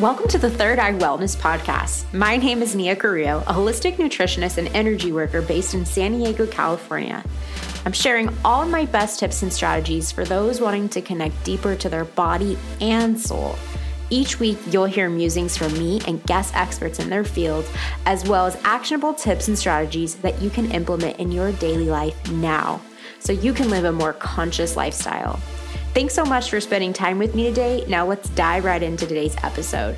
Welcome to the Third Eye Wellness Podcast. My name is Nia Carrillo, a holistic nutritionist and energy worker based in San Diego, California. I'm sharing all my best tips and strategies for those wanting to connect deeper to their body and soul. Each week, you'll hear musings from me and guest experts in their fields, as well as actionable tips and strategies that you can implement in your daily life now so you can live a more conscious lifestyle. Thanks so much for spending time with me today. Now let's dive right into today's episode.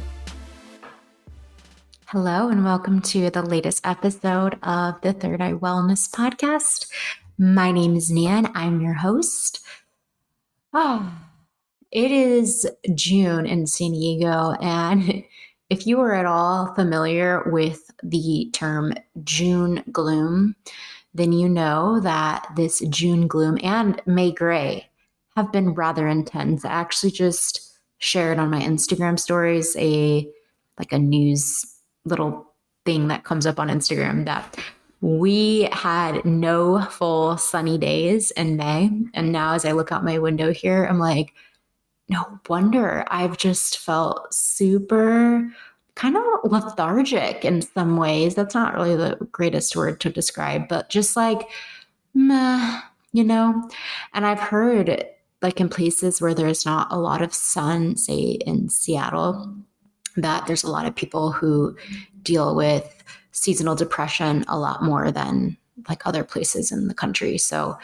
Hello, and welcome to the latest episode of the Third Eye Wellness Podcast. My name is Nia, and I'm your host. Oh, it is June in San Diego, and if you are at all familiar with the term June gloom, then you know that this June gloom and May gray have been rather intense. I actually just shared on my Instagram stories a like a news little thing that comes up on Instagram that we had no full sunny days in May. And now as I look out my window here, I'm like, no wonder I've just felt super kind of lethargic in some ways. That's not really the greatest word to describe, but just like, meh, you know? And I've heard like in places where there's not a lot of sun, say in Seattle, that there's a lot of people who deal with seasonal depression a lot more than like other places in the country. So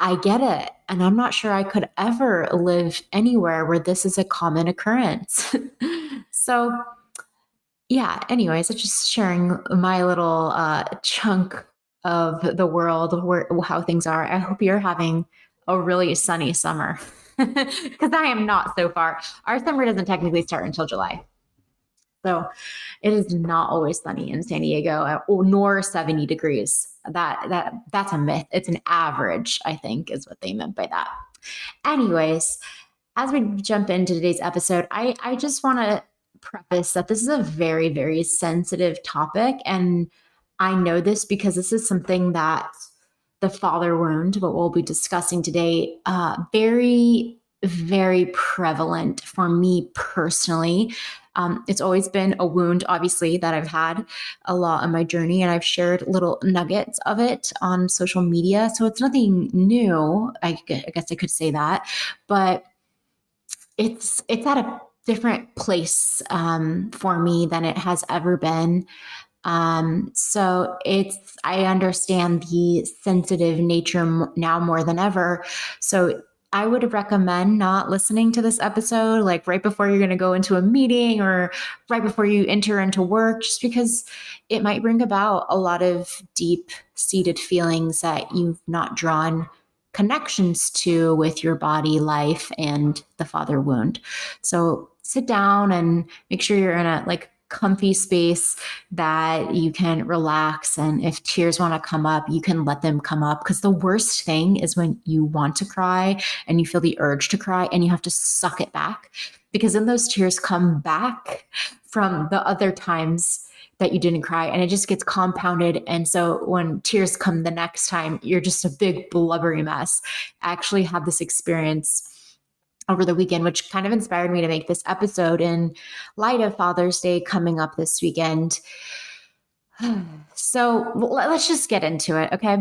I get it. And I'm not sure I could ever live anywhere where this is a common occurrence. so, yeah, anyways, I'm just sharing my little uh, chunk of the world where how things are. I hope you're having a really sunny summer because I am not so far. Our summer doesn't technically start until July. So it is not always sunny in San Diego uh, nor 70 degrees. That that that's a myth. It's an average, I think, is what they meant by that. Anyways, as we jump into today's episode, I, I just want to preface that this is a very, very sensitive topic. And I know this because this is something that the father wound, what we'll be discussing today, uh, very, very prevalent for me personally. Um, it's always been a wound, obviously, that I've had a lot on my journey, and I've shared little nuggets of it on social media. So it's nothing new. I, I guess I could say that, but it's it's at a different place um, for me than it has ever been. Um, so it's, I understand the sensitive nature now more than ever. So I would recommend not listening to this episode like right before you're going to go into a meeting or right before you enter into work, just because it might bring about a lot of deep seated feelings that you've not drawn connections to with your body, life, and the father wound. So sit down and make sure you're in a like comfy space that you can relax. And if tears want to come up, you can let them come up. Because the worst thing is when you want to cry and you feel the urge to cry and you have to suck it back. Because then those tears come back from the other times that you didn't cry and it just gets compounded and so when tears come the next time you're just a big blubbery mess I actually had this experience over the weekend, which kind of inspired me to make this episode in light of Father's Day coming up this weekend. So let's just get into it, okay?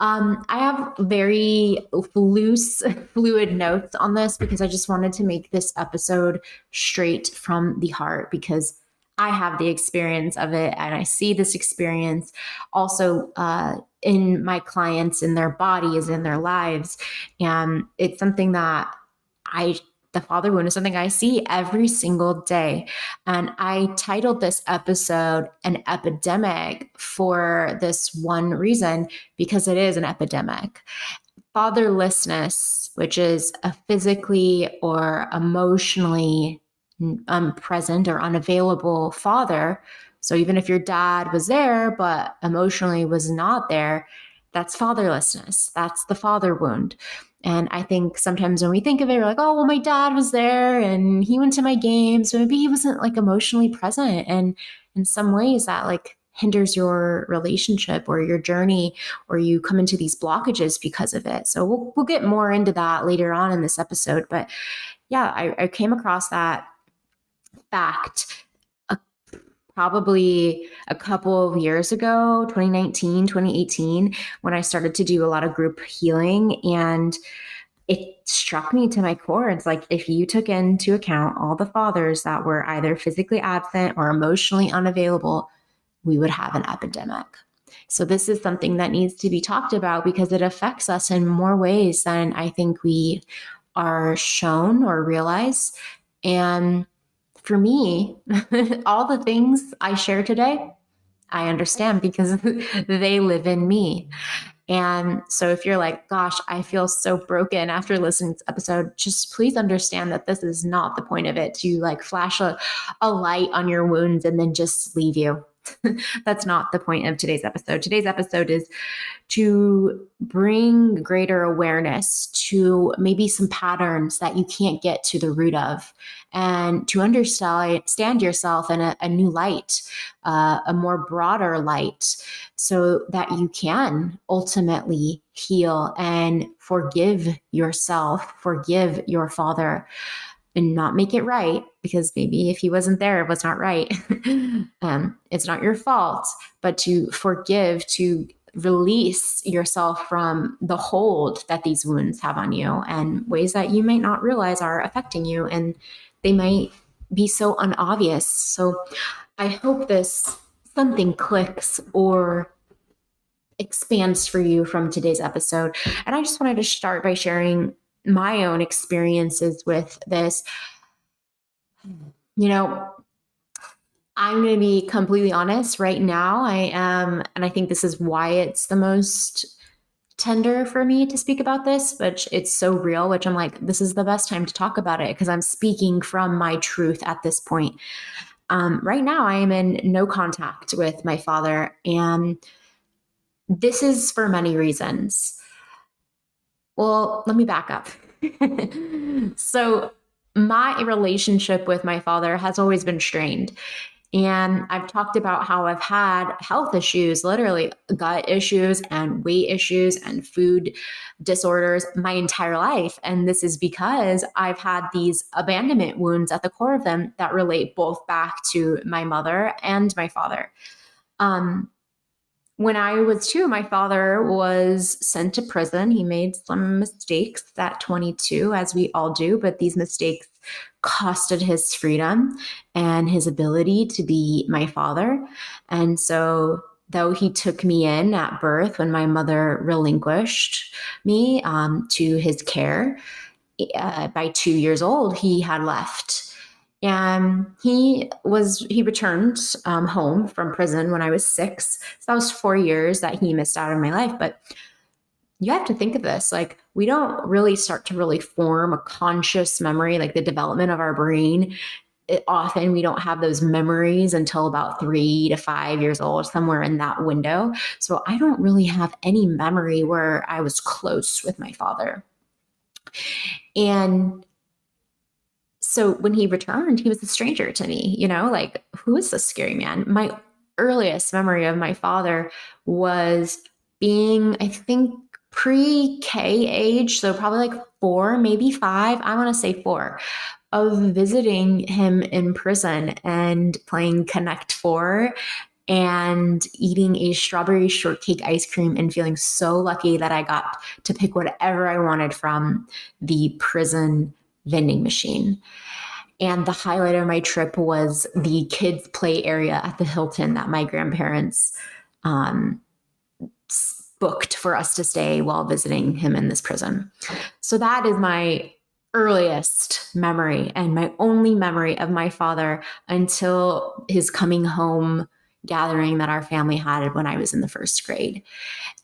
Um, I have very loose, fluid notes on this because I just wanted to make this episode straight from the heart because I have the experience of it and I see this experience also uh, in my clients, in their bodies, in their lives. And it's something that I the father wound is something I see every single day. And I titled this episode an epidemic for this one reason because it is an epidemic. Fatherlessness, which is a physically or emotionally unpresent or unavailable father. So even if your dad was there, but emotionally was not there, that's fatherlessness. That's the father wound. And I think sometimes when we think of it, we're like, oh, well, my dad was there and he went to my game. So maybe he wasn't like emotionally present. And in some ways, that like hinders your relationship or your journey, or you come into these blockages because of it. So we'll, we'll get more into that later on in this episode. But yeah, I, I came across that fact, probably a couple of years ago 2019 2018 when i started to do a lot of group healing and it struck me to my core. It's like if you took into account all the fathers that were either physically absent or emotionally unavailable we would have an epidemic. So this is something that needs to be talked about because it affects us in more ways than i think we are shown or realize. And for me, all the things I share today, I understand because they live in me. And so if you're like, gosh, I feel so broken after listening to this episode, just please understand that this is not the point of it to like flash a, a light on your wounds and then just leave you. That's not the point of today's episode. Today's episode is to bring greater awareness to maybe some patterns that you can't get to the root of and to understand yourself in a, a new light, uh, a more broader light, so that you can ultimately heal and forgive yourself, forgive your father and not make it right because maybe if he wasn't there, it was not right. um, it's not your fault, but to forgive, to release yourself from the hold that these wounds have on you and ways that you might not realize are affecting you and they might be so unobvious. So I hope this something clicks or expands for you from today's episode. And I just wanted to start by sharing my own experiences with this, you know, I'm going to be completely honest right now. I am, and I think this is why it's the most tender for me to speak about this, but it's so real, which I'm like, this is the best time to talk about it because I'm speaking from my truth at this point. Um, right now, I am in no contact with my father, and this is for many reasons. Well, let me back up. so, my relationship with my father has always been strained. And I've talked about how I've had health issues, literally gut issues and weight issues and food disorders my entire life. And this is because I've had these abandonment wounds at the core of them that relate both back to my mother and my father. Um, when I was two, my father was sent to prison. He made some mistakes at 22, as we all do, but these mistakes costed his freedom and his ability to be my father. And so, though he took me in at birth when my mother relinquished me um, to his care, uh, by two years old, he had left and he was he returned um, home from prison when i was six. So that was four years that he missed out on my life. But you have to think of this like we don't really start to really form a conscious memory like the development of our brain. It, often we don't have those memories until about three to five years old somewhere in that window. So i don't really have any memory where i was close with my father. And so when he returned, he was a stranger to me, you know, like, who is this scary man? My earliest memory of my father was being, I think, pre K age, so probably like four, maybe five. I want to say four, of visiting him in prison and playing Connect Four and eating a strawberry shortcake ice cream and feeling so lucky that I got to pick whatever I wanted from the prison vending machine. And the highlight of my trip was the kids' play area at the Hilton that my grandparents um, booked for us to stay while visiting him in this prison. So that is my earliest memory and my only memory of my father until his coming home gathering that our family had when I was in the first grade.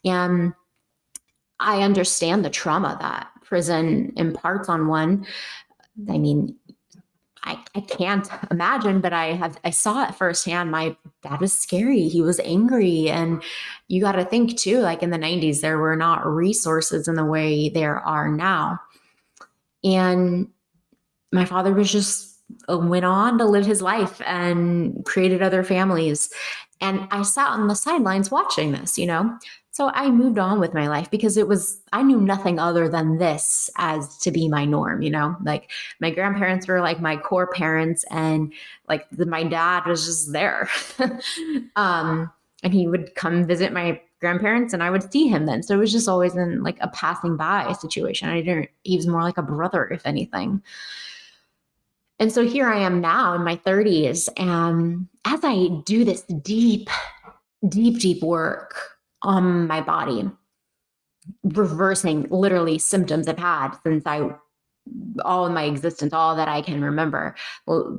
And I understand the trauma that prison imparts on one. I mean, I, I can't imagine, but I have I saw it firsthand. My dad was scary. He was angry. And you got to think too, like in the 90s, there were not resources in the way there are now. And my father was just uh, went on to live his life and created other families. And I sat on the sidelines watching this, you know. So I moved on with my life because it was, I knew nothing other than this as to be my norm, you know? Like my grandparents were like my core parents, and like the, my dad was just there. um, and he would come visit my grandparents and I would see him then. So it was just always in like a passing by situation. I didn't, he was more like a brother, if anything. And so here I am now in my 30s. And as I do this deep, deep, deep work on my body, reversing literally symptoms I've had since I all in my existence, all that I can remember,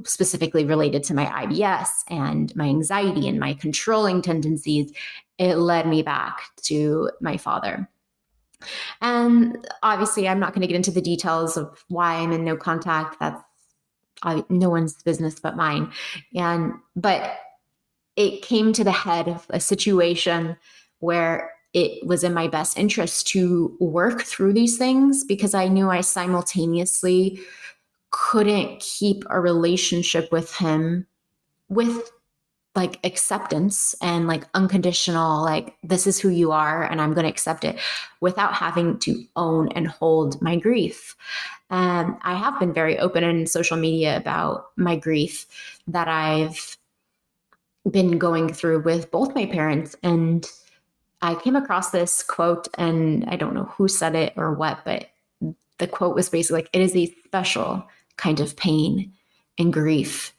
specifically related to my IBS and my anxiety and my controlling tendencies, it led me back to my father. And obviously, I'm not going to get into the details of why I'm in no contact. That's no one's business but mine. And, but it came to the head of a situation where it was in my best interest to work through these things because I knew I simultaneously couldn't keep a relationship with him with like acceptance and like unconditional like this is who you are and i'm going to accept it without having to own and hold my grief. And i have been very open in social media about my grief that i've been going through with both my parents and i came across this quote and i don't know who said it or what but the quote was basically like it is a special kind of pain and grief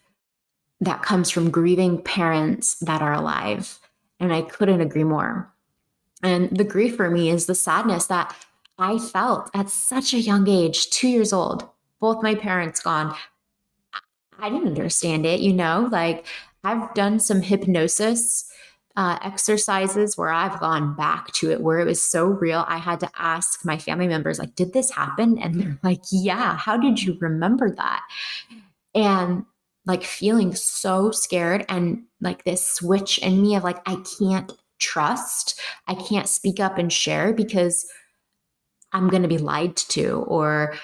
that comes from grieving parents that are alive. And I couldn't agree more. And the grief for me is the sadness that I felt at such a young age, two years old, both my parents gone. I didn't understand it, you know, like I've done some hypnosis uh, exercises where I've gone back to it where it was so real. I had to ask my family members, like, did this happen? And they're like, yeah, how did you remember that? And like feeling so scared and like this switch in me of like, I can't trust, I can't speak up and share because I'm going to be lied to or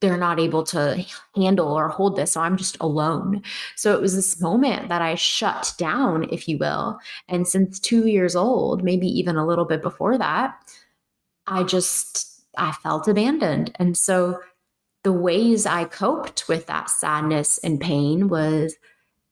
they're not able to handle or hold this. So I'm just alone. So it was this moment that I shut down, if you will. And since two years old, maybe even a little bit before that, I just, I felt abandoned. And so the ways I coped with that sadness and pain was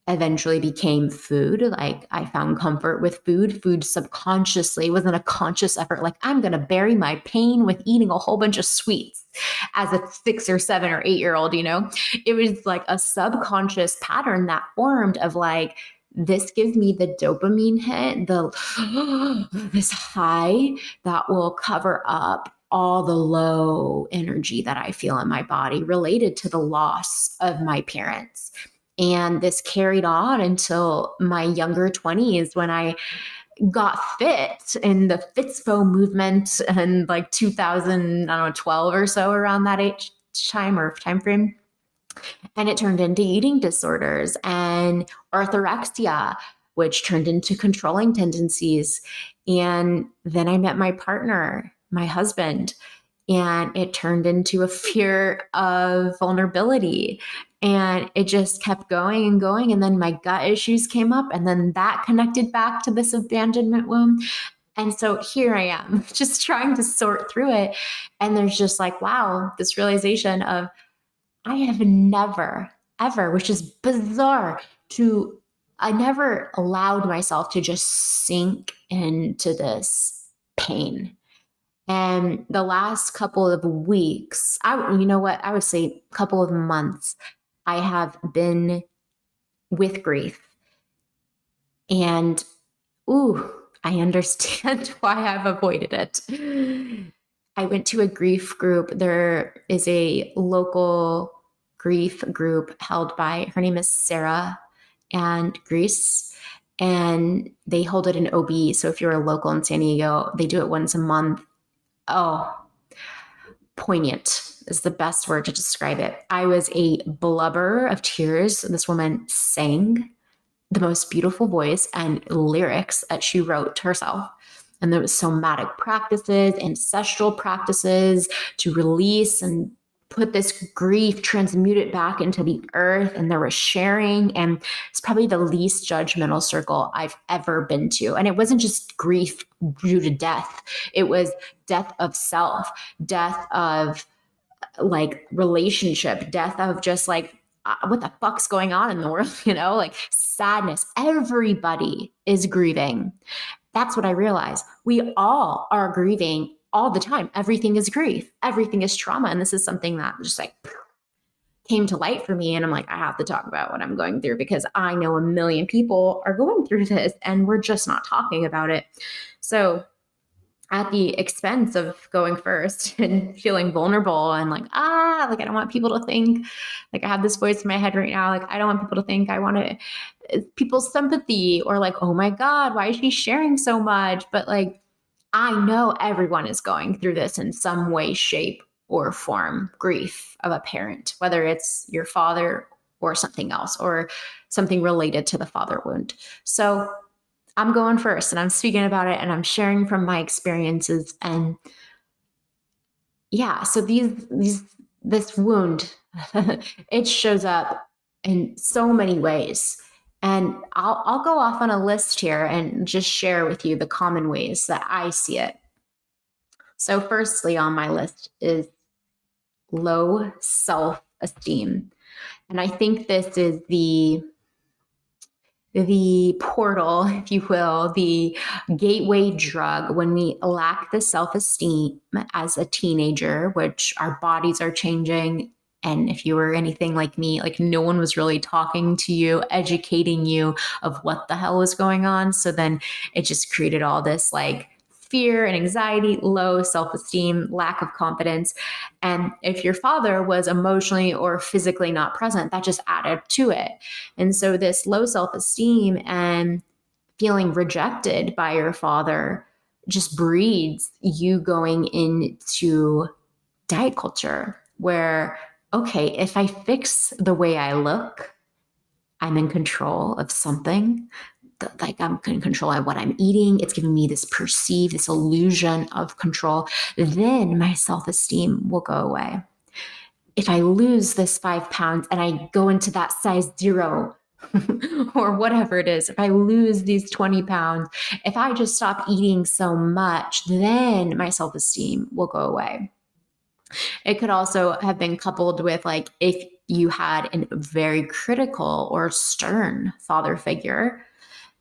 eventually became food. Like I found comfort with food. Food subconsciously wasn't a conscious effort. Like I'm going to bury my pain with eating a whole bunch of sweets as a six or seven or eight year old, you know? It was like a subconscious pattern that formed of like, this gives me the dopamine hit, the this high that will cover up all the low energy that I feel in my body related to the loss of my parents. And this carried on until my younger 20s when I got fit in the Fitspo movement and like 2000, I don't know, 12 or so around that age time or time frame. And it turned into eating disorders and orthorexia, which turned into controlling tendencies. And then I met my partner my husband. And it turned into a fear of vulnerability. And it just kept going and going. And then my gut issues came up. And then that connected back to this abandonment wound. And so here I am, just trying to sort through it. And there's just like, wow, this realization of I have never, ever, which is bizarre to, I never allowed myself to just sink into this pain. And the last couple of weeks, I you know what, I would say couple of months, I have been with grief. And ooh, I understand why I've avoided it. I went to a grief group. There is a local grief group held by her name is Sarah and Greece and they hold it in OB. So if you're a local in San Diego, they do it once a month oh, poignant is the best word to describe it. I was a blubber of tears. This woman sang the most beautiful voice and lyrics that she wrote herself. And there was somatic practices, ancestral practices to release and put this grief, transmute it back into the earth, and there was sharing. And it's probably the least judgmental circle I've ever been to. And it wasn't just grief due to death, it was death of self, death of like relationship, death of just like, uh, what the fuck's going on in the world? You know, like sadness. Everybody is grieving. That's what I realized. We all are grieving all the time. Everything is grief, everything is trauma. And this is something that just like came to light for me. And I'm like, I have to talk about what I'm going through because I know a million people are going through this and we're just not talking about it. So, at the expense of going first and feeling vulnerable and like, ah, like I don't want people to think, like I have this voice in my head right now, like I don't want people to think I want to, eh, people's sympathy or like, oh my God, why is she sharing so much? But like, I know everyone is going through this in some way, shape, or form grief of a parent, whether it's your father or something else or something related to the father wound. So I'm going first and I'm speaking about it and I'm sharing from my experiences. And yeah, so these, these, this wound, it shows up in so many ways. And I'll, I'll go off on a list here and just share with you the common ways that I see it. So, firstly, on my list is low self esteem. And I think this is the the portal, if you will, the gateway drug when we lack the self esteem as a teenager, which our bodies are changing, and if you were anything like me, like no one was really talking to you, educating you of what the hell was going on. So then it just created all this like fear and anxiety, low self esteem, lack of confidence. And if your father was emotionally or physically not present, that just added to it. And so this low self esteem and feeling rejected by your father just breeds you going into diet culture where okay, if I fix the way I look, I'm in control of something. Like I'm in control of what I'm eating. It's giving me this perceived, this illusion of control. Then my self esteem will go away. If I lose this five pounds and I go into that size zero, or whatever it is, if I lose these 20 pounds, if I just stop eating so much, then my self esteem will go away. It could also have been coupled with like if you had a very critical or stern father figure,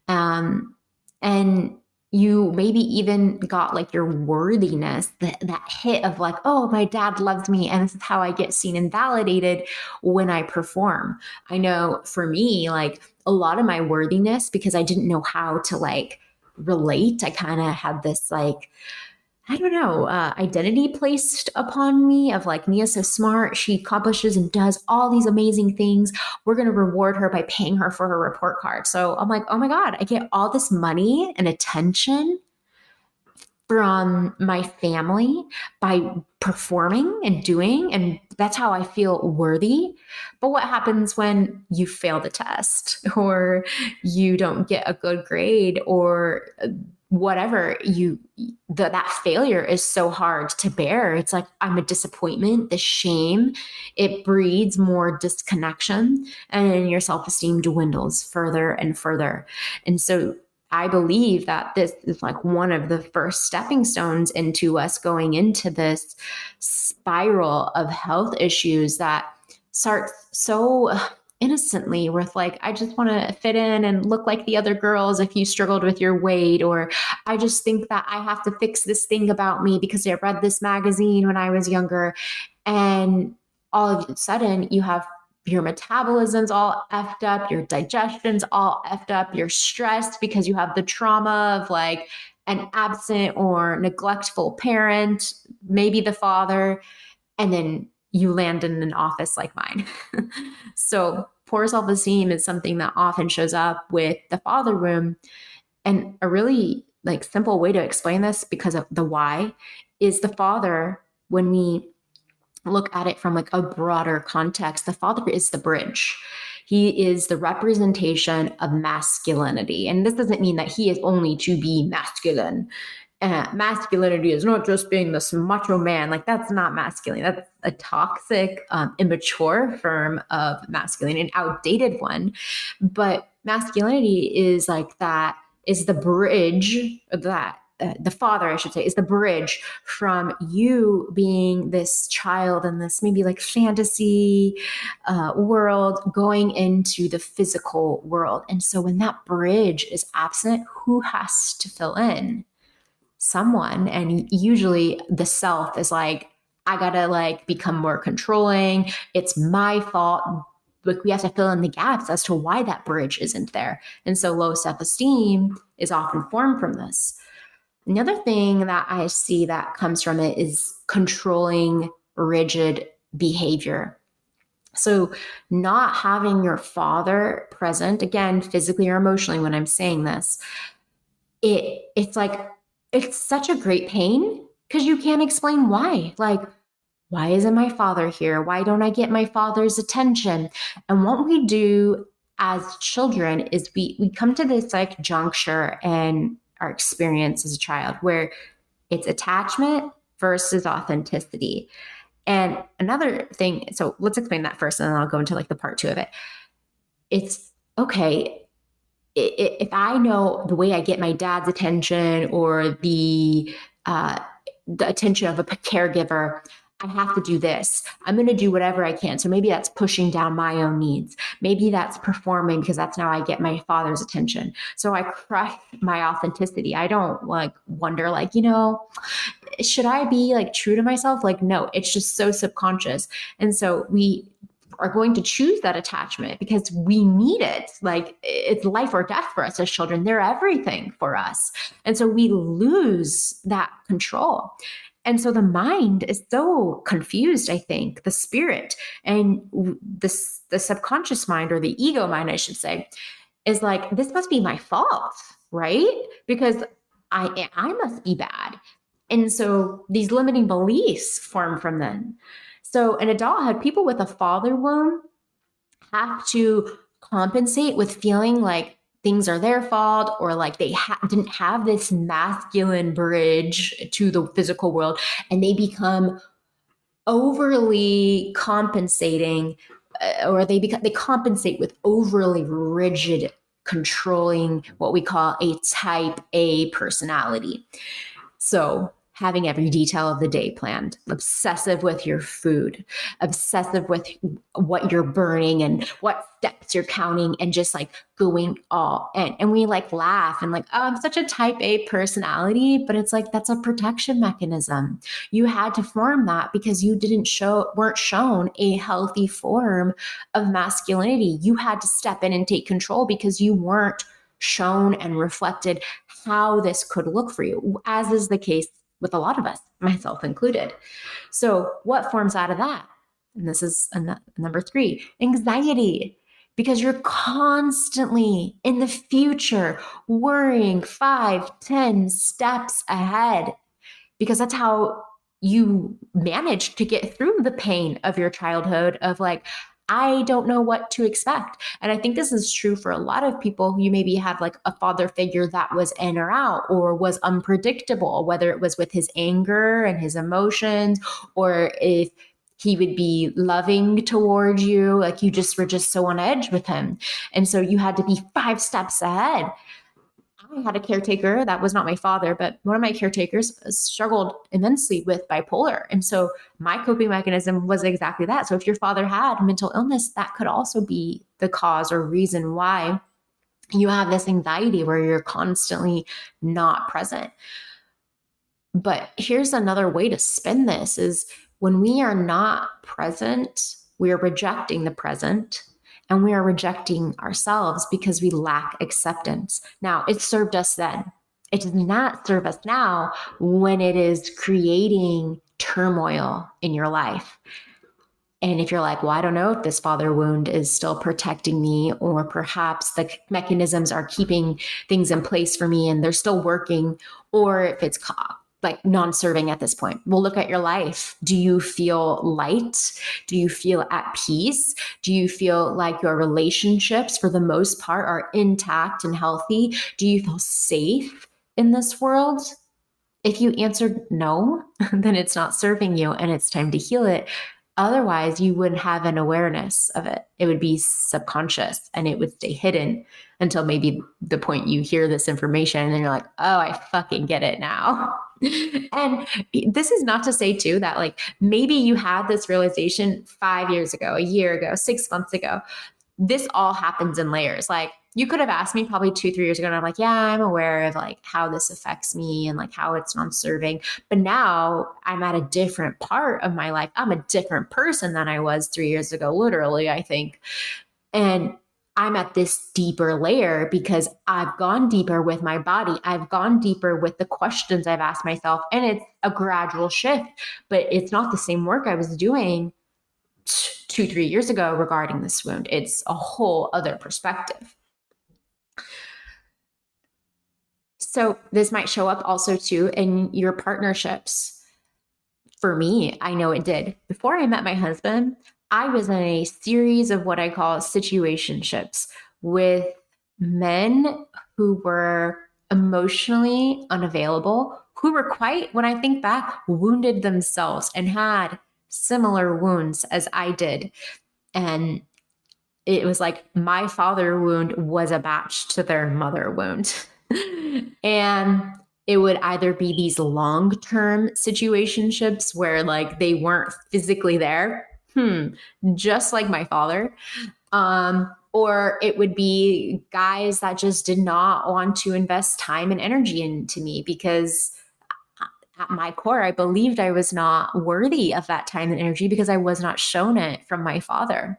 um, and you maybe even got like your worthiness, that, that hit of like, oh, my dad loves me. And this is how I get seen and validated when I perform. I know for me, like a lot of my worthiness, because I didn't know how to like relate, I kind of had this like, I don't know, uh, identity placed upon me of like, Nia's so smart. She accomplishes and does all these amazing things. We're going to reward her by paying her for her report card. So I'm like, oh my God, I get all this money and attention from my family by performing and doing. And that's how I feel worthy. But what happens when you fail the test or you don't get a good grade or whatever you the, that failure is so hard to bear. It's like i'm a disappointment the shame it breeds more disconnection and your self-esteem dwindles further and further. And so i believe that this is like one of the first stepping stones into us going into this spiral of health issues that starts so innocently with like i just want to fit in and look like the other girls if you struggled with your weight or i just think that i have to fix this thing about me because i read this magazine when i was younger and all of a sudden you have your metabolism's all effed up your digestion's all effed up you're stressed because you have the trauma of like an absent or neglectful parent maybe the father and then you land in an office like mine. so poor self esteem is something that often shows up with the father wound. And a really like simple way to explain this because of the why is the father when we look at it from like a broader context the father is the bridge. He is the representation of masculinity. And this doesn't mean that he is only to be masculine uh, masculinity is not just being this macho man. Like that's not masculine. That's a toxic, um, immature form of masculine, an outdated one. But masculinity is like that is the bridge that uh, the father, I should say, is the bridge from you being this child in this maybe like fantasy uh, world going into the physical world. And so when that bridge is absent, who has to fill in? Someone. And usually the self is like, I gotta like become more controlling. It's my fault like we have to fill in the gaps as to why that bridge isn't there. And so low self esteem is often formed from this. Another thing that I see that comes from it is controlling rigid behavior. So, not having your father present, again, physically or emotionally, when I'm saying this, it it's like it's such a great pain because you can't explain why. Like, why isn't my father here? Why don't I get my father's attention? And what we do as children is we we come to this like juncture and our experience as a child where it's attachment versus authenticity. And another thing, so let's explain that first and then I'll go into like the part 2 of it. It's okay if I know the way I get my dad's attention or the uh, the attention of a caregiver, I have to do this. I'm going to do whatever I can. So maybe that's pushing down my own needs. Maybe that's performing because that's how I get my father's attention. So I crush my authenticity. I don't like wonder, like, you know, should I be like true to myself? Like, no, it's just so subconscious. And so we are going to choose that attachment because we need it. Like it's life or death for us as children. They're everything for us. And so we lose that control. And so the mind is so confused, I think, the spirit and the, the subconscious mind or the ego mind, I should say, is like, this must be my fault, right? Because I, I must be bad. And so these limiting beliefs form from then. So in adulthood, people with a father wound have to compensate with feeling like things are their fault or like they ha- didn't have this masculine bridge to the physical world and they become overly compensating uh, or they become they compensate with overly rigid controlling what we call a type A personality. So having every detail of the day planned, obsessive with your food, obsessive with what you're burning and what steps you're counting, and just like going all in. And we like laugh and like, oh, I'm such a type A personality, but it's like that's a protection mechanism. You had to form that because you didn't show, weren't shown a healthy form of masculinity. You had to step in and take control because you weren't shown and reflected how this could look for you, as is the case with a lot of us, myself included. So, what forms out of that? And this is number three anxiety, because you're constantly in the future worrying five, ten steps ahead, because that's how you manage to get through the pain of your childhood of like, I don't know what to expect. And I think this is true for a lot of people who you maybe have like a father figure that was in or out or was unpredictable, whether it was with his anger and his emotions or if he would be loving towards you like you just were just so on edge with him and so you had to be five steps ahead I had a caretaker that was not my father, but one of my caretakers uh, struggled immensely with bipolar. And so my coping mechanism was exactly that. So if your father had mental illness, that could also be the cause or reason why you have this anxiety where you're constantly not present. But here's another way to spin this is when we are not present, we are rejecting the present and we are rejecting ourselves because we lack acceptance. Now, it served us then. It does not serve us now when it is creating turmoil in your life. And if you're like, well, I don't know if this father wound is still protecting me, or perhaps the mechanisms are keeping things in place for me and they're still working, or if it's like non-serving at this point. We'll look at your life. Do you feel light? Do you feel at peace? Do you feel like your relationships for the most part are intact and healthy? Do you feel safe in this world? if you answered no, then it's not serving you and it's time to heal it. Otherwise, you wouldn't have an awareness of it. It would be subconscious and it would stay hidden until maybe the point you hear this information and then you're like, oh, I fucking get it now. and this is not to say, too, that like maybe you had this realization five years ago, a year ago, six months ago. This all happens in layers. Like, you could have asked me probably two, three years ago, and I'm like, yeah, I'm aware of like how this affects me and like how it's non-serving. But now I'm at a different part of my life. I'm a different person than I was three years ago, literally, I think. And I'm at this deeper layer because I've gone deeper with my body. I've gone deeper with the questions I've asked myself. And it's a gradual shift, but it's not the same work I was doing two, three years ago regarding this wound. It's a whole other perspective. So this might show up also too in your partnerships. For me, I know it did. Before I met my husband, I was in a series of what I call situationships with men who were emotionally unavailable, who were quite, when I think back, wounded themselves and had similar wounds as I did. And it was like my father wound was a batch to their mother wound. and it would either be these long term situationships where like they weren't physically there, hmm, just like my father. Um, or it would be guys that just did not want to invest time and energy into me because at my core, I believed I was not worthy of that time and energy because I was not shown it from my father.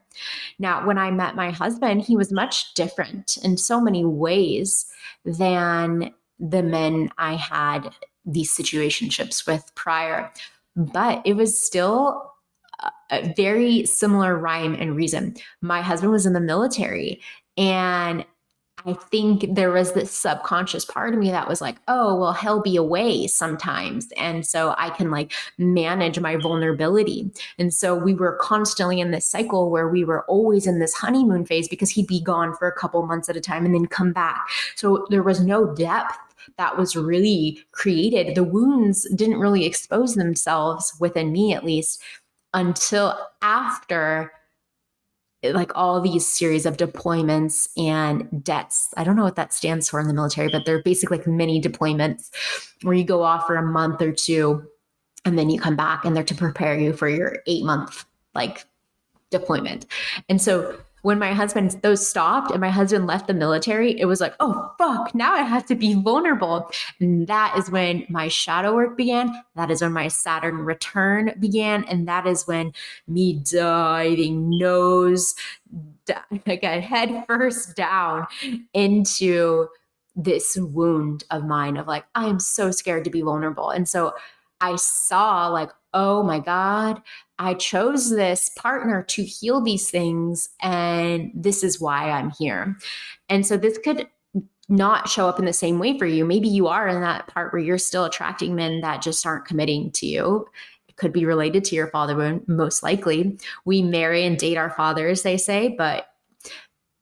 Now, when I met my husband, he was much different in so many ways than the men I had these situationships with prior. But it was still a very similar rhyme and reason. My husband was in the military and I think there was this subconscious part of me that was like, oh, well, he'll be away sometimes. And so I can like manage my vulnerability. And so we were constantly in this cycle where we were always in this honeymoon phase because he'd be gone for a couple months at a time and then come back. So there was no depth that was really created. The wounds didn't really expose themselves within me, at least, until after like all these series of deployments and dets. I don't know what that stands for in the military, but they're basically like mini deployments where you go off for a month or two and then you come back and they're to prepare you for your eight month like deployment. And so when my husband those stopped and my husband left the military, it was like, oh fuck, now I have to be vulnerable. And that is when my shadow work began. That is when my Saturn return began. And that is when me diving nose like a head first down into this wound of mine of like, I am so scared to be vulnerable. And so I saw like, oh my God, I chose this partner to heal these things, and this is why I'm here. And so this could not show up in the same way for you. Maybe you are in that part where you're still attracting men that just aren't committing to you. It could be related to your father wound, most likely. We marry and date our fathers, they say, but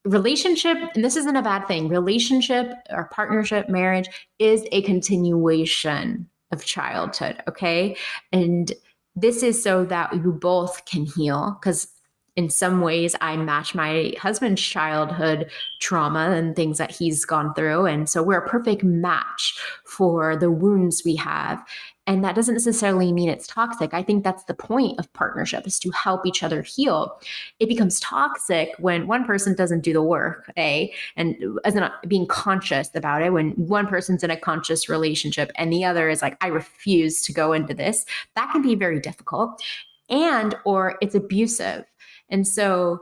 relationship, and this isn't a bad thing, relationship or partnership, marriage is a continuation of childhood, okay? And this is so that you both can heal because in some ways I match my husband's childhood trauma and things that he's gone through. And so we're a perfect match for the wounds we have. And that doesn't necessarily mean it's toxic. I think that's the point of partnership is to help each other heal. It becomes toxic when one person doesn't do the work, A, and as not uh, being conscious about it. When one person's in a conscious relationship and the other is like, I refuse to go into this, that can be very difficult. And or it's abusive. And so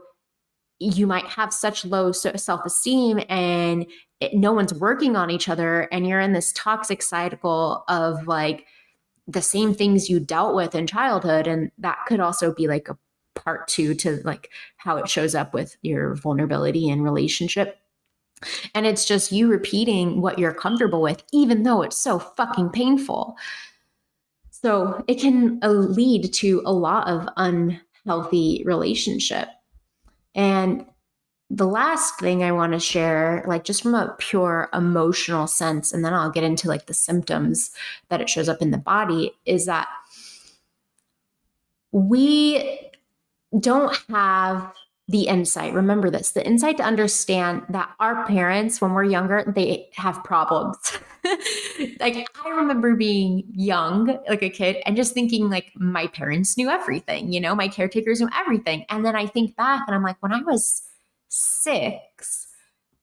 you might have such low self-esteem and it, no one's working on each other and you're in this toxic cycle of like the same things you dealt with in childhood and that could also be like a part two to like how it shows up with your vulnerability and relationship. And it's just you repeating what you're comfortable with even though it's so fucking painful. So it can uh, lead to a lot of unhealthy relationship. And the last thing I want to share, like just from a pure emotional sense, and then I'll get into like the symptoms that it shows up in the body, is that we don't have the insight. Remember this the insight to understand that our parents, when we're younger, they have problems. like, I remember being young, like a kid, and just thinking, like, my parents knew everything, you know, my caretakers knew everything. And then I think back and I'm like, when I was six,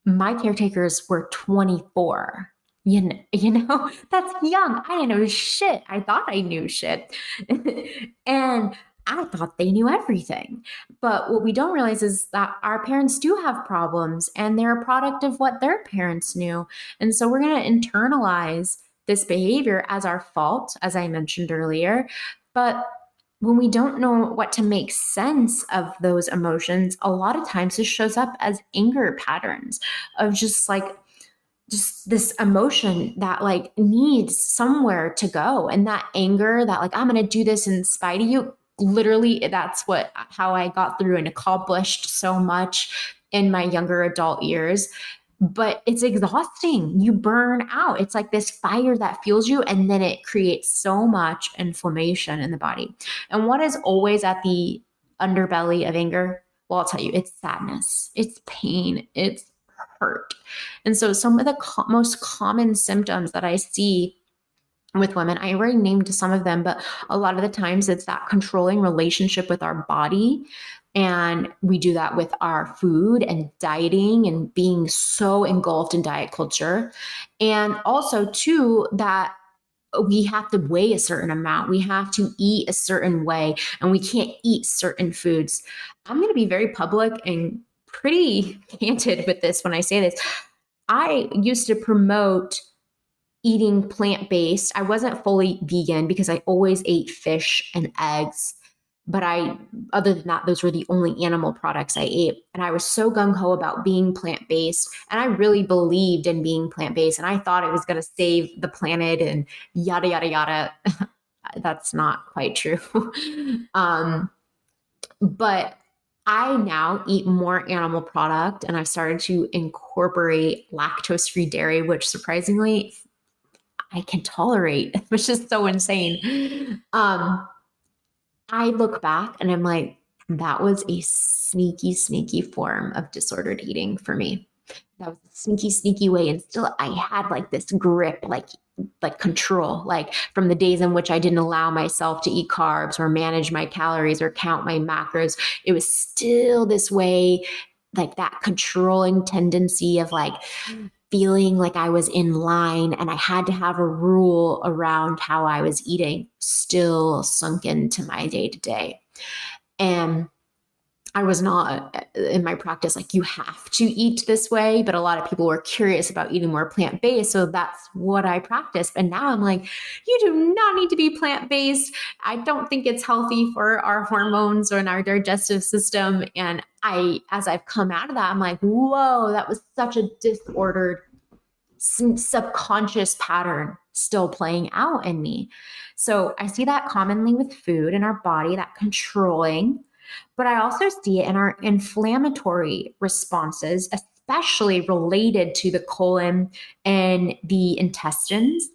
my caretakers were 24. You know, you know, that's young. I didn't know shit. I thought I knew shit. and I thought they knew everything. But what we don't realize is that our parents do have problems and they're a product of what their parents knew. And so we're going to internalize this behavior as our fault, as I mentioned earlier. But when we don't know what to make sense of those emotions, a lot of times this shows up as anger patterns of just like, just this emotion that like needs somewhere to go. And that anger that like i'm going to do this in spite of you literally that's what how I got through and accomplished so much in my younger adult years but it's exhausting. You burn out. It's like this fire that fuels you, and then it creates so much inflammation in the body. And what is always at the underbelly of anger? Well, I'll tell you, it's sadness, it's pain, it's hurt. And so, some of the co- most common symptoms that I see with women. I already named some of them, but a lot of the times it's that controlling relationship with our body. And we do that with our food and dieting and being so engulfed in diet culture. And also, too, that we have to weigh a certain amount. We have to eat a certain way, and we can't eat certain foods. I'm going to be very public and pretty candid with this when I say this. I used to promote eating plant based. I wasn't fully vegan because I always ate fish and eggs. But I, other than that, those were the only animal products I ate. And I was so gung ho about being plant based. And I really believed in being plant based. And I thought it was going to save the planet and yada, yada, yada. That's not quite true. um, but I now eat more animal product and I've started to incorporate lactose free dairy, which surprisingly I can tolerate, which is so insane. Um, I look back and I'm like, that was a sneaky, sneaky form of disordered eating for me. That was a sneaky, sneaky way. And still I had like this grip, like like control, like from the days in which I didn't allow myself to eat carbs or manage my calories or count my macros. It was still this way, like that controlling tendency of like, mm. Feeling like I was in line and I had to have a rule around how I was eating still sunk into my day to day. And I was not uh, in my practice like you have to eat this way, but a lot of people were curious about eating more plant based. So that's what I practiced. And now I'm like, you do not need to be plant based. I don't think it's healthy for our hormones or in our digestive system. And I, as I've come out of that, I'm like, whoa, that was such a disordered subconscious pattern still playing out in me. So I see that commonly with food in our body, that controlling but I also see it in our inflammatory responses, especially related to the colon and the intestines.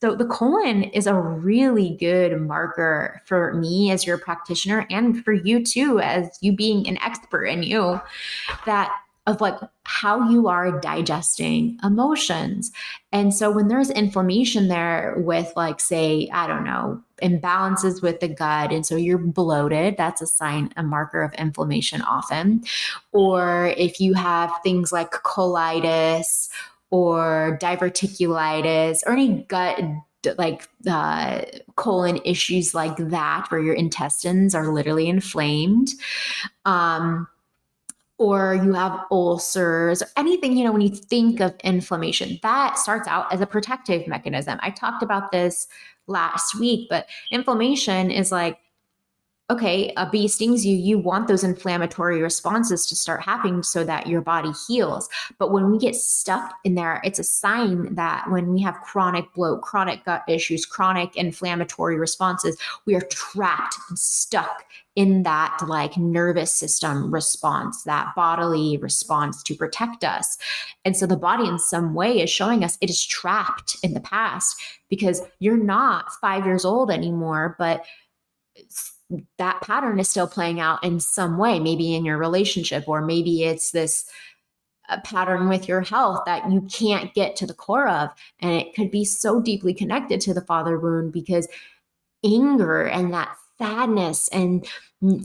So, the colon is a really good marker for me as your practitioner and for you too, as you being an expert in you, that of like how you are digesting emotions. And so when there's inflammation there with like say, I don't know, imbalances with the gut and so you're bloated, that's a sign a marker of inflammation often. Or if you have things like colitis or diverticulitis or any gut like uh, colon issues like that where your intestines are literally inflamed um or you have ulcers, anything, you know, when you think of inflammation, that starts out as a protective mechanism. I talked about this last week, but inflammation is like okay, a bee stings you, you want those inflammatory responses to start happening so that your body heals. But when we get stuck in there, it's a sign that when we have chronic bloat, chronic gut issues, chronic inflammatory responses, we are trapped and stuck in that like nervous system response, that bodily response to protect us. And so the body, in some way, is showing us it is trapped in the past because you're not five years old anymore, but that pattern is still playing out in some way, maybe in your relationship, or maybe it's this uh, pattern with your health that you can't get to the core of. And it could be so deeply connected to the father wound because anger and that sadness and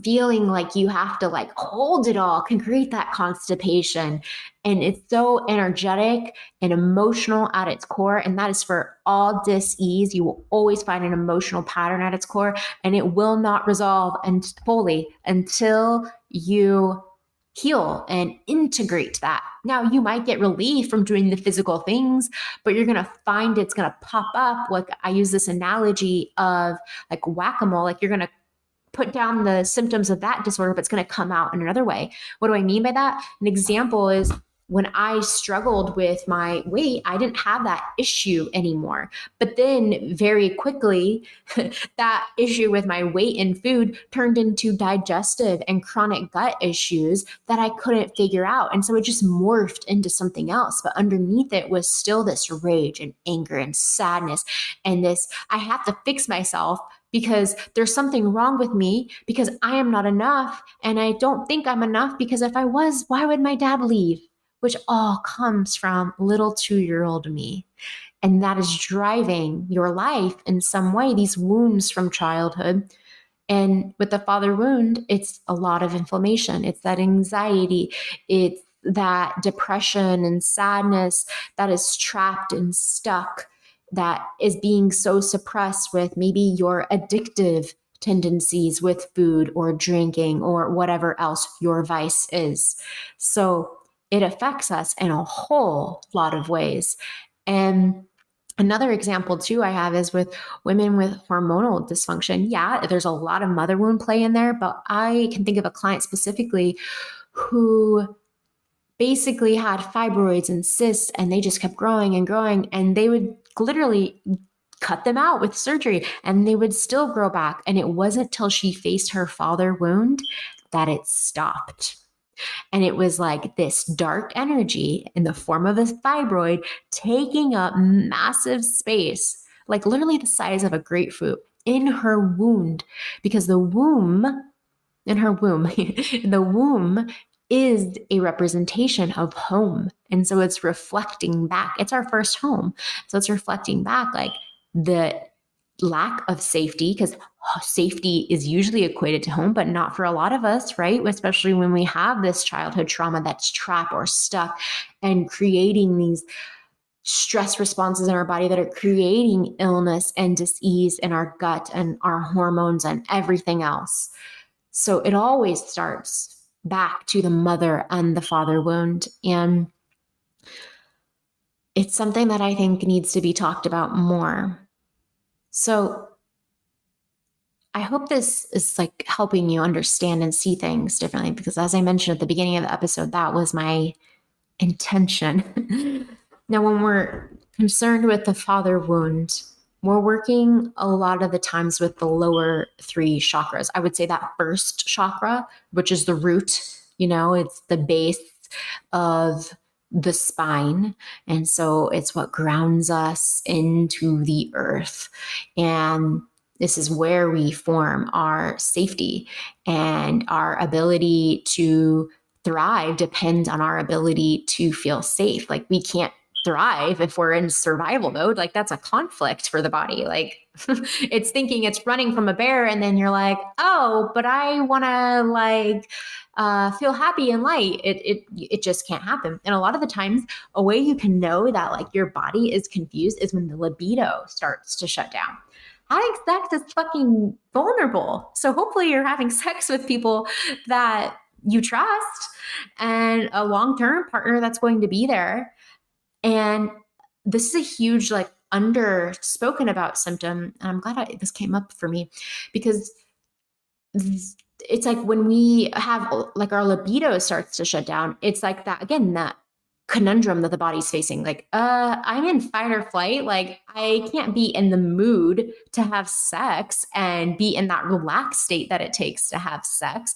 feeling like you have to like hold it all can create that constipation and it's so energetic and emotional at its core and that is for all dis-ease you will always find an emotional pattern at its core and it will not resolve and fully until you heal and integrate that. Now, you might get relief from doing the physical things, but you're going to find it's going to pop up. Like I use this analogy of like whack a mole, like you're going to put down the symptoms of that disorder, but it's going to come out in another way. What do I mean by that? An example is when I struggled with my weight, I didn't have that issue anymore. But then very quickly, that issue with my weight and food turned into digestive and chronic gut issues that I couldn't figure out. And so it just morphed into something else. But underneath it was still this rage and anger and sadness and this I have to fix myself because there's something wrong with me because I am not enough and I don't think I'm enough because if I was, why would my dad leave? which all comes from little two year old me. And that is driving your life in some way, these wounds from childhood. And with the father wound, it's a lot of inflammation, it's that anxiety, it's that depression and sadness that is trapped and stuck, that is being so suppressed with maybe your addictive tendencies with food or drinking or whatever else your vice is. So it affects us in a whole lot of ways. And Another example, too, I have is with women with hormonal dysfunction. Yeah, there's a lot of mother wound play in there, but I can think of a client specifically who basically had fibroids and cysts and they just kept growing and growing and they would literally cut them out with surgery and they would still grow back. And it wasn't till she faced her father wound that it stopped. And it was like this dark energy in the form of a fibroid taking up massive space, like literally the size of a grapefruit in her wound, because the womb, in her womb, the womb is a representation of home. And so it's reflecting back. It's our first home. So it's reflecting back like the lack of safety because safety is usually equated to home but not for a lot of us right especially when we have this childhood trauma that's trapped or stuck and creating these stress responses in our body that are creating illness and disease in our gut and our hormones and everything else so it always starts back to the mother and the father wound and it's something that i think needs to be talked about more so I hope this is like helping you understand and see things differently because as I mentioned at the beginning of the episode, that was my intention. now, when we're concerned with the father wound, we're working a lot of the times with the lower three chakras. I would say that first chakra, which is the root, you know, it's the base of the spine. And so it's what grounds us into the earth. And this is where we form our safety and our ability to thrive depends on our ability to feel safe. Like we can't thrive if we're in survival mode. Like that's a conflict for the body. Like it's thinking it's running from a bear, and then you're like, oh, but I want to like uh, feel happy and light. It it it just can't happen. And a lot of the times, a way you can know that like your body is confused is when the libido starts to shut down. Having sex is fucking vulnerable. So hopefully, you're having sex with people that you trust and a long term partner that's going to be there. And this is a huge like under spoken about symptom. And I'm glad I, this came up for me because it's like when we have like our libido starts to shut down, it's like that again, that conundrum that the body's facing. Like, uh, I'm in fight or flight. Like, I can't be in the mood to have sex and be in that relaxed state that it takes to have sex.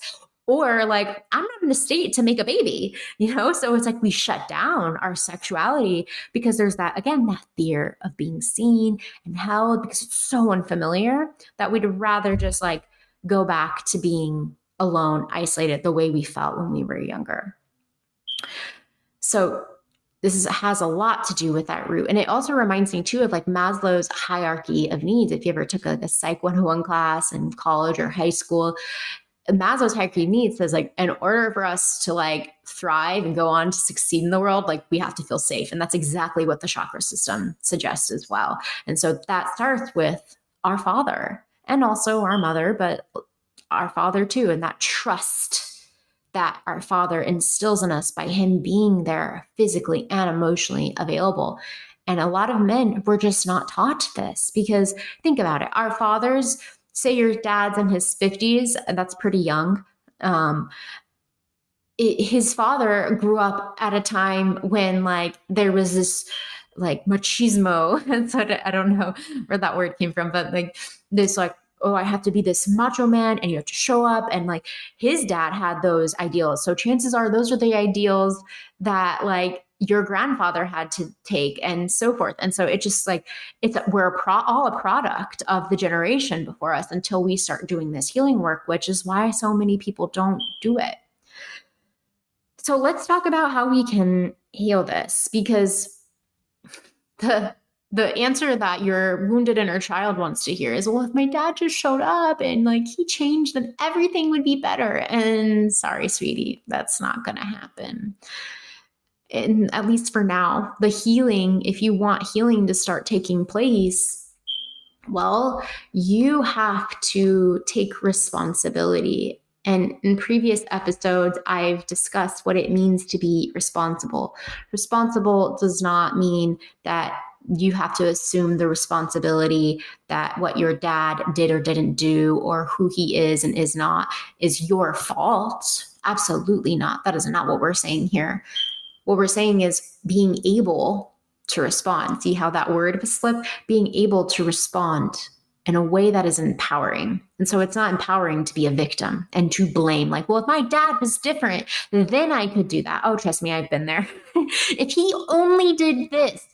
Or like, I'm not in a state to make a baby, you know? So it's like we shut down our sexuality because there's that, again, that fear of being seen and held because it's so unfamiliar that we'd rather just like go back to being alone, isolated the way we felt when we were younger. So this is, has a lot to do with that root. And it also reminds me too of like Maslow's hierarchy of needs. If you ever took like a Psych 101 class in college or high school, Maslow's hierarchy needs says like in order for us to like thrive and go on to succeed in the world, like we have to feel safe. And that's exactly what the chakra system suggests as well. And so that starts with our father and also our mother, but our father too, and that trust that our father instills in us by him being there physically and emotionally available. And a lot of men were just not taught this because think about it. Our fathers, say your dad's in his 50s, that's pretty young. Um, it, his father grew up at a time when like there was this like machismo and so i don't know where that word came from but like this like oh, I have to be this macho man and you have to show up. And like his dad had those ideals. So chances are those are the ideals that like your grandfather had to take and so forth. And so it just like it's we're a pro, all a product of the generation before us until we start doing this healing work, which is why so many people don't do it. So let's talk about how we can heal this because the the answer that your wounded inner child wants to hear is well if my dad just showed up and like he changed then everything would be better and sorry sweetie that's not going to happen and at least for now the healing if you want healing to start taking place well you have to take responsibility and in previous episodes, I've discussed what it means to be responsible. Responsible does not mean that you have to assume the responsibility that what your dad did or didn't do or who he is and is not is your fault. Absolutely not. That is not what we're saying here. What we're saying is being able to respond. See how that word slipped? Being able to respond in a way that is empowering. And so it's not empowering to be a victim and to blame, like, well, if my dad was different, then I could do that. Oh, trust me, I've been there. if he only did this,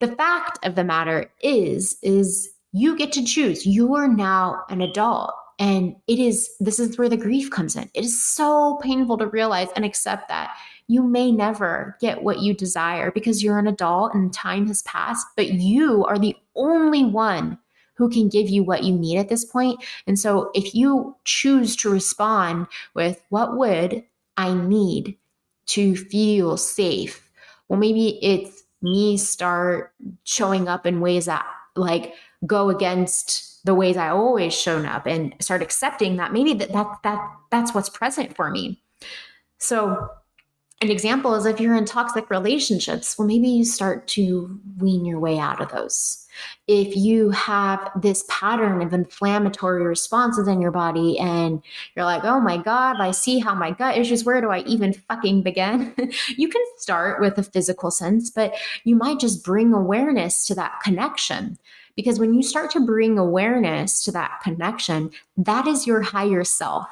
the fact of the matter is is you get to choose you are now an adult and it is this is where the grief comes in it is so painful to realize and accept that you may never get what you desire because you're an adult and time has passed but you are the only one who can give you what you need at this point. and so if you choose to respond with what would i need to feel safe well maybe it's me start showing up in ways that like go against the ways I always shown up and start accepting that maybe that, that that that's what's present for me. So an example is if you're in toxic relationships, well maybe you start to wean your way out of those if you have this pattern of inflammatory responses in your body and you're like, oh my God, I see how my gut issues, where do I even fucking begin? you can start with a physical sense, but you might just bring awareness to that connection. Because when you start to bring awareness to that connection, that is your higher self.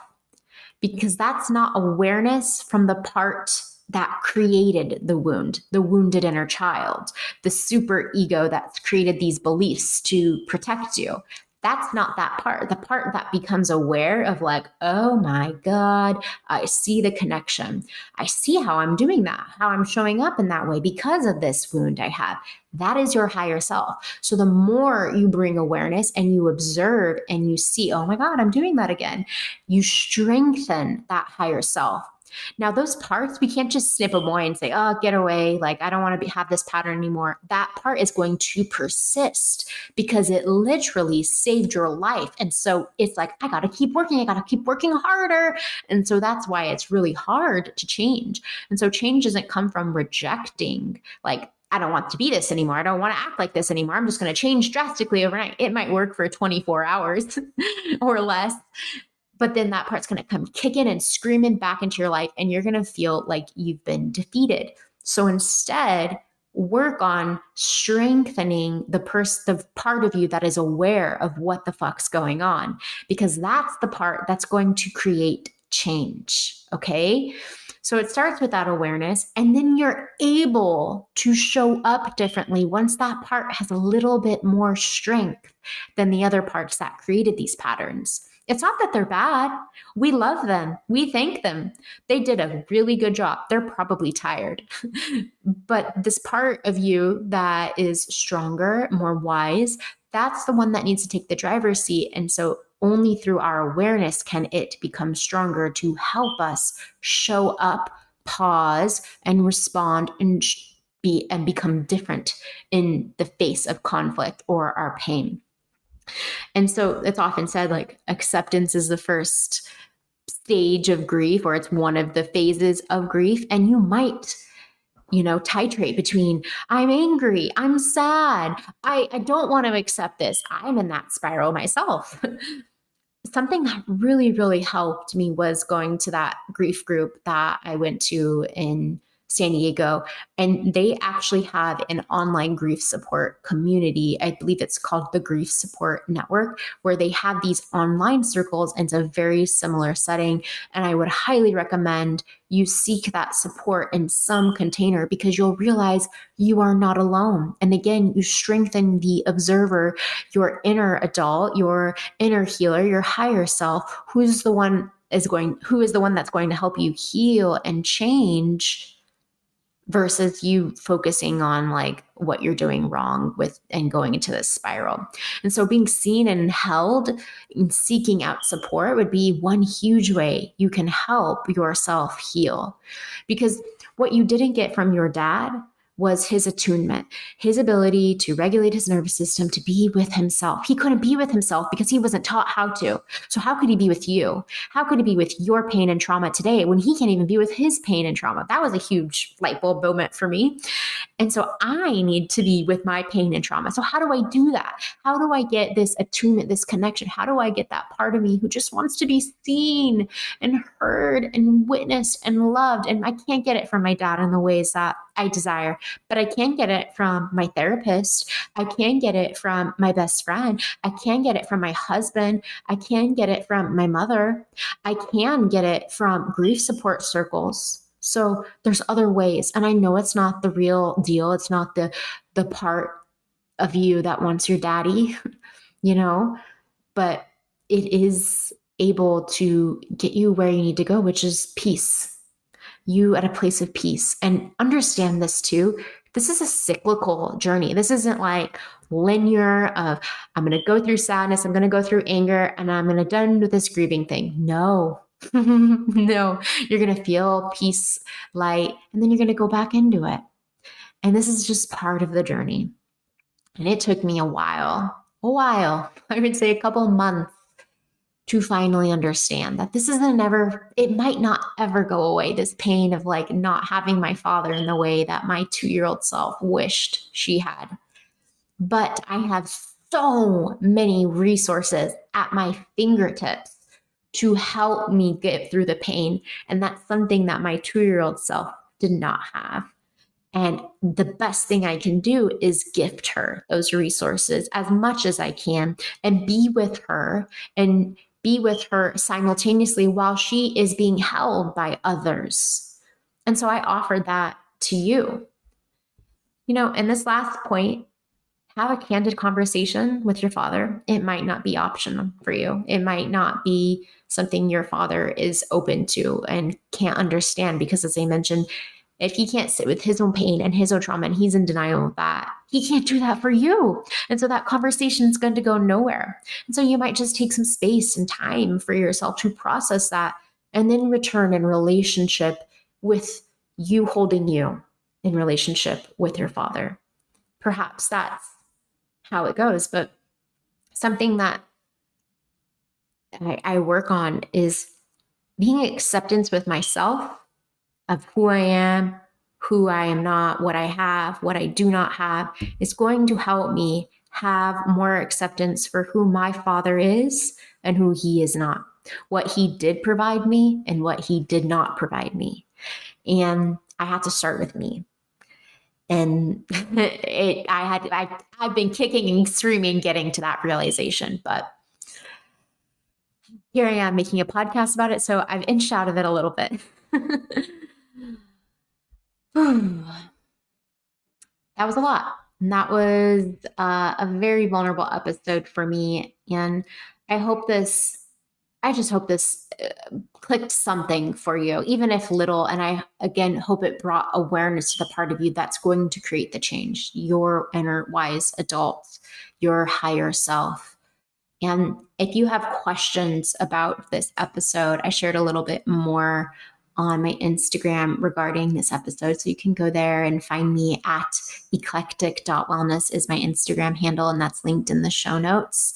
Because that's not awareness from the part that created the wound, the wounded inner child, the super ego that's created these beliefs to protect you. That's not that part. The part that becomes aware of, like, oh my God, I see the connection. I see how I'm doing that, how I'm showing up in that way because of this wound I have. That is your higher self. So the more you bring awareness and you observe and you see, oh my God, I'm doing that again, you strengthen that higher self now, those parts, we can't just snip them away and say, oh, get away. Like, I don't want to be, have this pattern anymore. That part is going to persist because it literally saved your life. And so it's like, I got to keep working. I got to keep working harder. And so that's why it's really hard to change. And so change doesn't come from rejecting like I don't want to be this anymore. I don't want to act like this anymore. I'm just going to change drastically overnight. It might work for 24 hours or less. But then that part's going to come kicking and screaming back into your life, and you're going to feel like you've been defeated. So instead, work on strengthening the person the part of you that is aware of what the fuck's going on because that's the part that's going to create change okay so it starts with that awareness, and then you're able to show up differently once that part has a little bit more strength than the other parts that created these patterns. It's not that they're bad. We love them. We thank them. They did a really good job. They're probably tired. but this part of you that is stronger, more wise, that's the one that needs to take the driver's seat. And so only through our awareness can it become stronger to help us show up, pause, and respond and be and become different in the face of conflict or our pain. And so it's often said like acceptance is the first stage of grief or it's one of the phases of grief and you might you know titrate between i'm angry i'm sad i i don't want to accept this i'm in that spiral myself. Something that really, really helped me was going to that grief group that I went to in San Diego. And they actually have an online grief support community. I believe it's called the Grief Support Network, where they have these online circles. And it's a very similar setting. And I would highly recommend you seek that support in some container because you'll realize you are not alone. And again, you strengthen the observer, your inner adult, your inner healer, your higher self, who's the one is going who is the one that's going to help you heal and change versus you focusing on like what you're doing wrong with and going into this spiral. And so being seen and held and seeking out support would be one huge way you can help yourself heal. Because what you didn't get from your dad was his attunement, his ability to regulate his nervous system, to be with himself. He couldn't be with himself because he wasn't taught how to. So, how could he be with you? How could he be with your pain and trauma today when he can't even be with his pain and trauma? That was a huge light bulb moment for me. And so, I need to be with my pain and trauma. So, how do I do that? How do I get this attunement, this connection? How do I get that part of me who just wants to be seen and heard and witnessed and loved? And I can't get it from my dad in the ways that I desire, but I can get it from my therapist. I can get it from my best friend. I can get it from my husband. I can get it from my mother. I can get it from grief support circles. So there's other ways. And I know it's not the real deal. It's not the the part of you that wants your daddy, you know, but it is able to get you where you need to go, which is peace you at a place of peace. And understand this too. This is a cyclical journey. This isn't like linear of I'm going to go through sadness, I'm going to go through anger, and I'm going to done with this grieving thing. No. no, you're going to feel peace, light, and then you're going to go back into it. And this is just part of the journey. And it took me a while, a while, I would say a couple months to finally understand that this isn't ever, it might not ever go away. This pain of like not having my father in the way that my two year old self wished she had. But I have so many resources at my fingertips to help me get through the pain. And that's something that my two year old self did not have. And the best thing I can do is gift her those resources as much as I can and be with her and be with her simultaneously while she is being held by others. And so I offer that to you. You know, in this last point, have a candid conversation with your father. It might not be optional for you. It might not be something your father is open to and can't understand because, as I mentioned, if he can't sit with his own pain and his own trauma and he's in denial of that, he can't do that for you. And so that conversation is going to go nowhere. And so you might just take some space and time for yourself to process that and then return in relationship with you holding you in relationship with your father. Perhaps that's how it goes. But something that I, I work on is being acceptance with myself of who I am, who I am not, what I have, what I do not have, is going to help me have more acceptance for who my father is and who he is not, what he did provide me and what he did not provide me. And I had to start with me. And it, I had, I, I've been kicking and screaming getting to that realization, but here I am making a podcast about it. So I've inched out of it a little bit. that was a lot. And that was uh, a very vulnerable episode for me. And I hope this, I just hope this uh, clicked something for you, even if little. And I, again, hope it brought awareness to the part of you that's going to create the change your inner wise adult, your higher self. And if you have questions about this episode, I shared a little bit more on my Instagram regarding this episode. So you can go there and find me at eclectic.wellness is my Instagram handle, and that's linked in the show notes.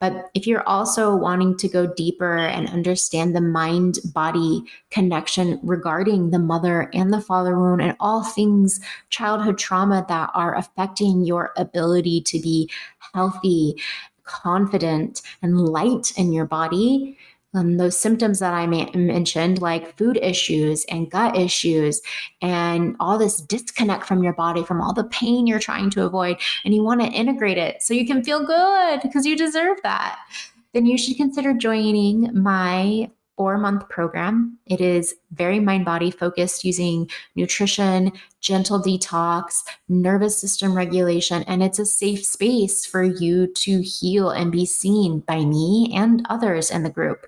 But if you're also wanting to go deeper and understand the mind body connection regarding the mother and the father wound and all things childhood trauma that are affecting your ability to be healthy, confident, and light in your body, um, those symptoms that I ma- mentioned, like food issues and gut issues, and all this disconnect from your body from all the pain you're trying to avoid, and you want to integrate it so you can feel good because you deserve that, then you should consider joining my four month program. It is very mind body focused using nutrition, gentle detox, nervous system regulation, and it's a safe space for you to heal and be seen by me and others in the group.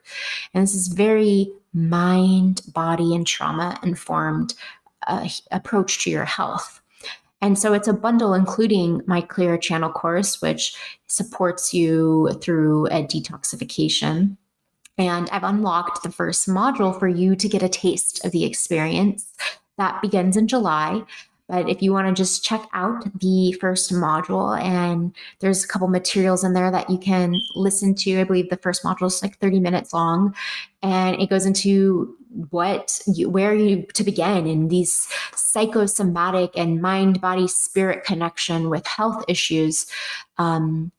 And this is very mind, body, and trauma informed uh, approach to your health. And so it's a bundle, including my Clear Channel course, which supports you through a detoxification and I've unlocked the first module for you to get a taste of the experience. That begins in July. But if you want to just check out the first module, and there's a couple materials in there that you can listen to. I believe the first module is like 30 minutes long, and it goes into what you, where you to begin in these psychosomatic and mind body spirit connection with health issues um,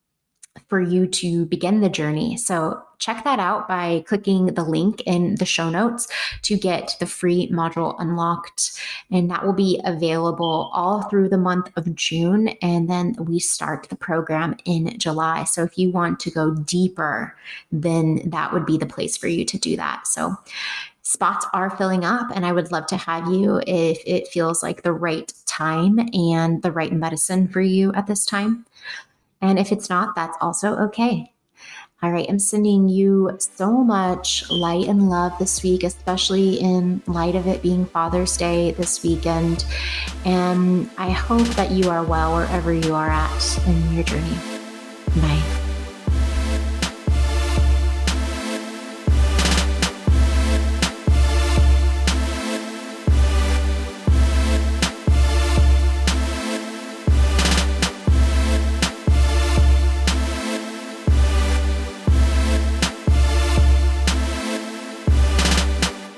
for you to begin the journey. So check that out by clicking the link in the show notes to get the free module unlocked. And that will be available all through the month of June. And then we start the program in July. So if you want to go deeper, then that would be the place for you to do that. So spots are filling up and i would love to have you if it feels like the right time and the right medicine for you at this time and if it's not, that's also okay. All right, I'm sending you so much light and love this week, especially in light of it being Father's Day this weekend. And I hope that you are well wherever you are at in your journey. Bye.